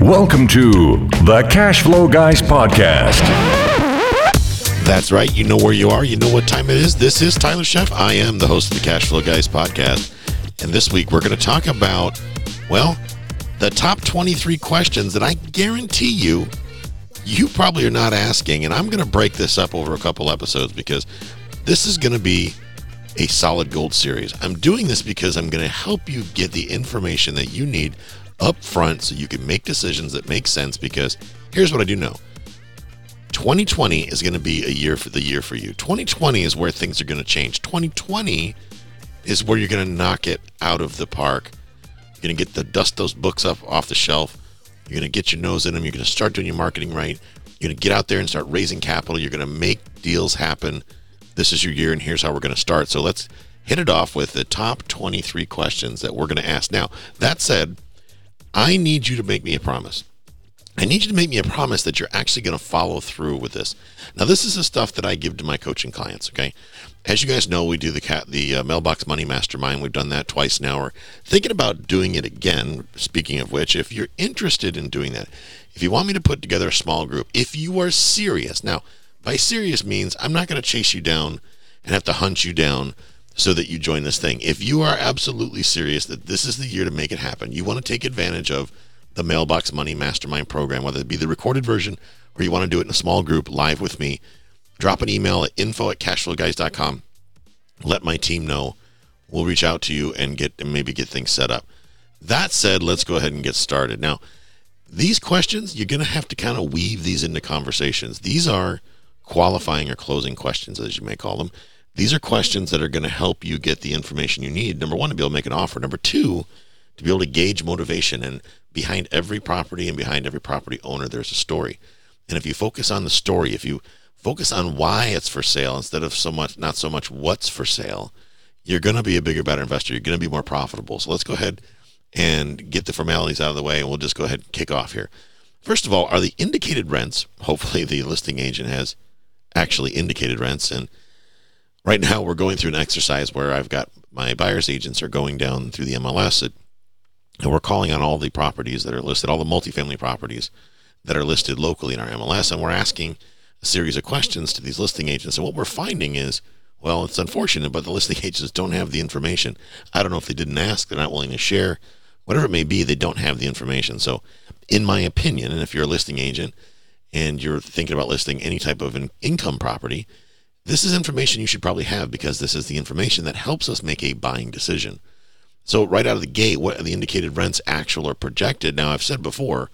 Welcome to the Cash Flow Guys Podcast. That's right. You know where you are. You know what time it is. This is Tyler Sheff. I am the host of the Cash Flow Guys podcast. And this week we're going to talk about, well, the top 23 questions that I guarantee you, you probably are not asking. And I'm going to break this up over a couple episodes because this is going to be a solid gold series. I'm doing this because I'm going to help you get the information that you need up front so you can make decisions that make sense. Because here's what I do know 2020 is going to be a year for the year for you. 2020 is where things are going to change. 2020 is where you're going to knock it out of the park. You're going to get the dust those books up off the shelf. You're going to get your nose in them. You're going to start doing your marketing right. You're going to get out there and start raising capital. You're going to make deals happen. This is your year, and here's how we're going to start. So let's hit it off with the top 23 questions that we're going to ask. Now, that said, I need you to make me a promise. I need you to make me a promise that you're actually going to follow through with this. Now, this is the stuff that I give to my coaching clients. Okay, as you guys know, we do the cat the uh, mailbox money mastermind. We've done that twice now. We're thinking about doing it again. Speaking of which, if you're interested in doing that, if you want me to put together a small group, if you are serious, now by serious means I'm not going to chase you down and have to hunt you down so that you join this thing. If you are absolutely serious that this is the year to make it happen, you want to take advantage of the Mailbox Money Mastermind program, whether it be the recorded version or you want to do it in a small group live with me, drop an email at info at cashflowguys.com. Let my team know. We'll reach out to you and get and maybe get things set up. That said, let's go ahead and get started. Now, these questions, you're going to have to kind of weave these into conversations. These are qualifying or closing questions, as you may call them. These are questions that are going to help you get the information you need. Number one, to be able to make an offer. Number two, to be able to gauge motivation. And behind every property and behind every property owner, there's a story. And if you focus on the story, if you focus on why it's for sale instead of so much, not so much what's for sale, you're going to be a bigger, better investor. You're going to be more profitable. So let's go ahead and get the formalities out of the way, and we'll just go ahead and kick off here. First of all, are the indicated rents? Hopefully, the listing agent has actually indicated rents. And right now, we're going through an exercise where I've got my buyer's agents are going down through the MLS and we're calling on all the properties that are listed, all the multifamily properties that are listed locally in our MLS, and we're asking a series of questions to these listing agents. And what we're finding is, well, it's unfortunate, but the listing agents don't have the information. I don't know if they didn't ask, they're not willing to share, whatever it may be, they don't have the information. So, in my opinion, and if you're a listing agent and you're thinking about listing any type of an income property, this is information you should probably have because this is the information that helps us make a buying decision. So right out of the gate, what are the indicated rents actual or projected? Now I've said before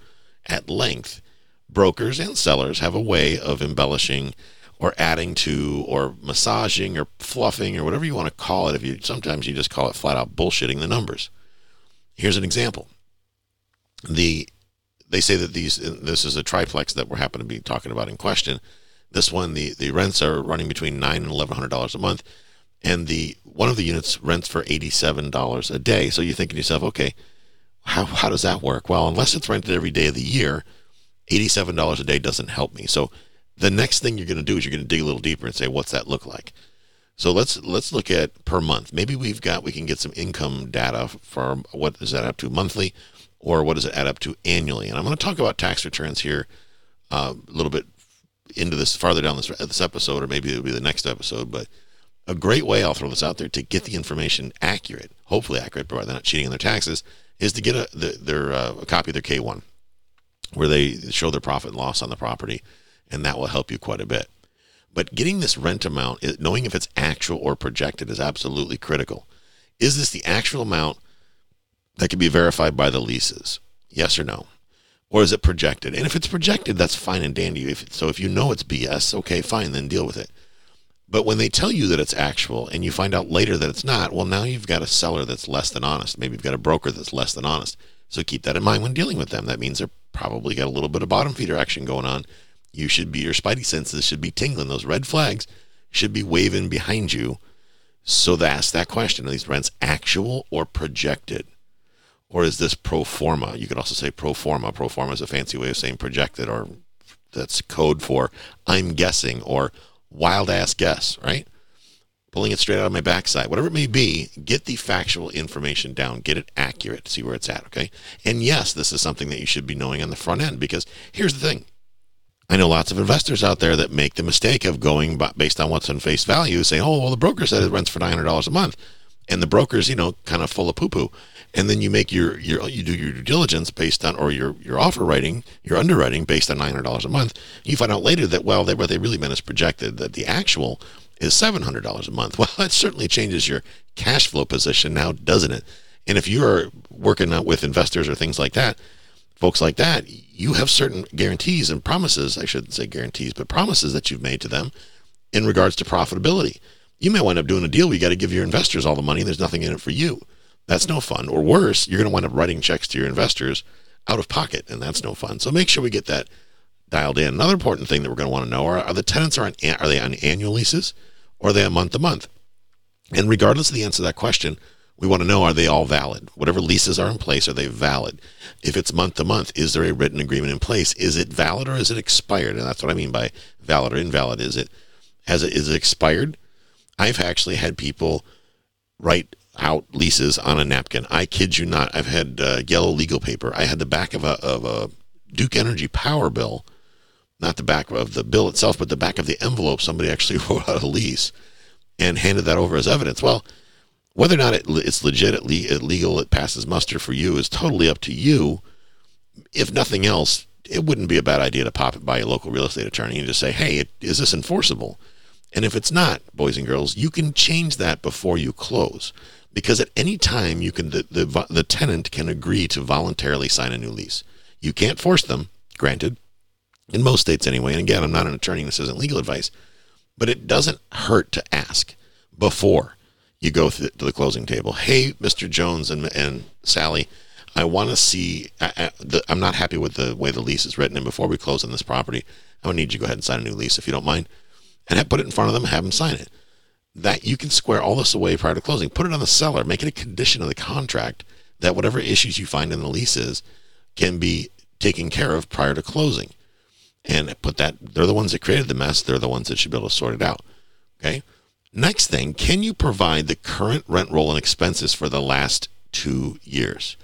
at length, brokers and sellers have a way of embellishing or adding to or massaging or fluffing or whatever you want to call it. If you sometimes you just call it flat out bullshitting the numbers. Here's an example. The they say that these this is a triplex that we're happen to be talking about in question. This one the the rents are running between nine and eleven hundred dollars a month and the one of the units rents for $87 a day. So you think to yourself, okay, how, how does that work? Well, unless it's rented every day of the year, $87 a day doesn't help me. So the next thing you're going to do is you're going to dig a little deeper and say, what's that look like? So let's let's look at per month. Maybe we've got we can get some income data for what does that up to monthly, or what does it add up to annually? And I'm going to talk about tax returns here uh, a little bit into this farther down this this episode, or maybe it'll be the next episode. But a great way, I'll throw this out there, to get the information accurate, hopefully accurate, provided they're not cheating on their taxes, is to get a, the, their, uh, a copy of their K1 where they show their profit and loss on the property, and that will help you quite a bit. But getting this rent amount, knowing if it's actual or projected, is absolutely critical. Is this the actual amount that can be verified by the leases? Yes or no? Or is it projected? And if it's projected, that's fine and dandy. If, so if you know it's BS, okay, fine, then deal with it. But when they tell you that it's actual and you find out later that it's not, well, now you've got a seller that's less than honest. Maybe you've got a broker that's less than honest. So keep that in mind when dealing with them. That means they're probably got a little bit of bottom feeder action going on. You should be, your spidey senses should be tingling. Those red flags should be waving behind you. So that's that question. Are these rents actual or projected? Or is this pro forma? You could also say pro forma. Pro forma is a fancy way of saying projected, or that's code for I'm guessing or wild ass guess, right? pulling it straight out of my backside, whatever it may be, get the factual information down, get it accurate, see where it's at, okay? And yes, this is something that you should be knowing on the front end because here's the thing. I know lots of investors out there that make the mistake of going based on what's on face value, saying, "Oh, well, the broker said it rents for nine hundred dollars a month," and the broker's, you know, kind of full of poo poo. And then you make your your you do your due diligence based on or your your offer writing, your underwriting based on nine hundred dollars a month. You find out later that well, they, what they really meant is projected that the actual is seven hundred dollars a month. Well, that certainly changes your cash flow position now, doesn't it? And if you are working out with investors or things like that, folks like that, you have certain guarantees and promises. I shouldn't say guarantees, but promises that you've made to them in regards to profitability. You may wind up doing a deal where you got to give your investors all the money. There's nothing in it for you. That's no fun. Or worse, you're going to wind up writing checks to your investors out of pocket, and that's no fun. So make sure we get that dialed in. Another important thing that we're going to want to know are, are the tenants are on are they on annual leases or are they on month to month? And regardless of the answer to that question, we want to know are they all valid? Whatever leases are in place, are they valid? If it's month to month, is there a written agreement in place? Is it valid or is it expired? And that's what I mean by valid or invalid. Is it has it is it expired? I've actually had people write out leases on a napkin. I kid you not. I've had uh, yellow legal paper. I had the back of a of a Duke Energy power bill, not the back of the bill itself, but the back of the envelope. Somebody actually wrote out a lease and handed that over as evidence. Well, whether or not it, it's legit, legal, it passes muster for you is totally up to you. If nothing else, it wouldn't be a bad idea to pop it by a local real estate attorney and just say, "Hey, it, is this enforceable?" And if it's not, boys and girls, you can change that before you close because at any time you can the, the, the tenant can agree to voluntarily sign a new lease. You can't force them, granted, in most states anyway. And again, I'm not an attorney, this isn't legal advice, but it doesn't hurt to ask before you go to the closing table. Hey, Mr. Jones and, and Sally, I want to see. I, am not happy with the way the lease is written, and before we close on this property, I would need you to go ahead and sign a new lease if you don't mind, and have, put it in front of them, and have them sign it that you can square all this away prior to closing. Put it on the seller, make it a condition of the contract that whatever issues you find in the leases can be taken care of prior to closing. And put that, they're the ones that created the mess, they're the ones that should be able to sort it out. Okay. Next thing, can you provide the current rent roll and expenses for the last two years?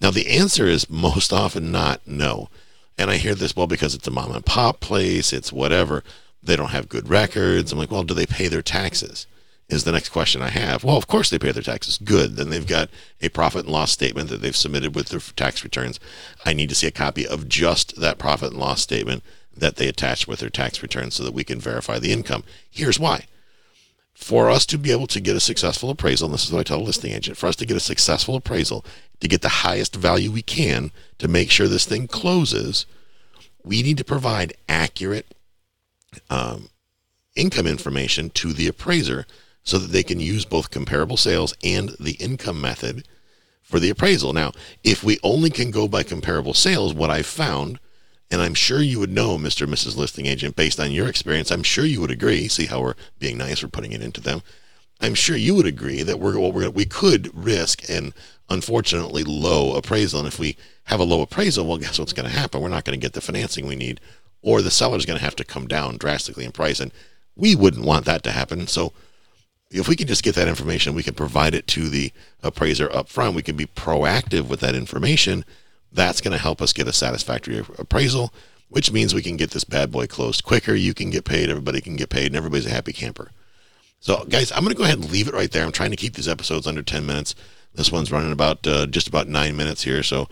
Now, the answer is most often not no. And I hear this, well, because it's a mom and pop place, it's whatever. They don't have good records. I'm like, well, do they pay their taxes? is the next question I have. Well, of course they pay their taxes. Good. Then they've got a profit and loss statement that they've submitted with their tax returns. I need to see a copy of just that profit and loss statement that they attach with their tax returns so that we can verify the income. Here's why. For us to be able to get a successful appraisal, and this is what I tell a listing agent, for us to get a successful appraisal, to get the highest value we can to make sure this thing closes, we need to provide accurate um, income information to the appraiser so that they can use both comparable sales and the income method for the appraisal. Now, if we only can go by comparable sales, what I've found, and I'm sure you would know, Mr. and Mrs. Listing Agent, based on your experience, I'm sure you would agree. See how we're being nice, we're putting it into them. I'm sure you would agree that we're, we're we could risk an unfortunately low appraisal. And if we have a low appraisal, well, guess what's going to happen? We're not going to get the financing we need, or the seller's going to have to come down drastically in price. And we wouldn't want that to happen. So if we can just get that information, we can provide it to the appraiser up front. We can be proactive with that information. That's going to help us get a satisfactory appraisal, which means we can get this bad boy closed quicker. You can get paid, everybody can get paid, and everybody's a happy camper. So, guys, I'm going to go ahead and leave it right there. I'm trying to keep these episodes under 10 minutes. This one's running about uh, just about nine minutes here. So,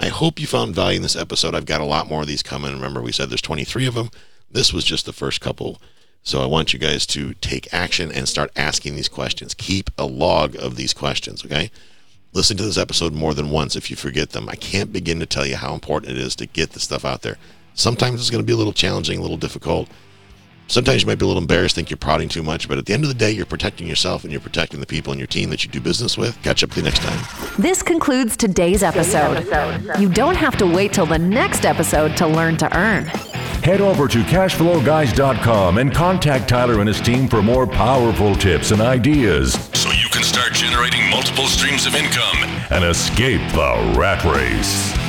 I hope you found value in this episode. I've got a lot more of these coming. Remember, we said there's 23 of them. This was just the first couple. So I want you guys to take action and start asking these questions. Keep a log of these questions, okay? Listen to this episode more than once if you forget them. I can't begin to tell you how important it is to get the stuff out there. Sometimes it's going to be a little challenging, a little difficult. Sometimes you might be a little embarrassed, think you're prodding too much, but at the end of the day, you're protecting yourself and you're protecting the people in your team that you do business with. Catch up with you next time. This concludes today's episode. You don't have to wait till the next episode to learn to earn. Head over to cashflowguys.com and contact Tyler and his team for more powerful tips and ideas so you can start generating multiple streams of income and escape the rat race.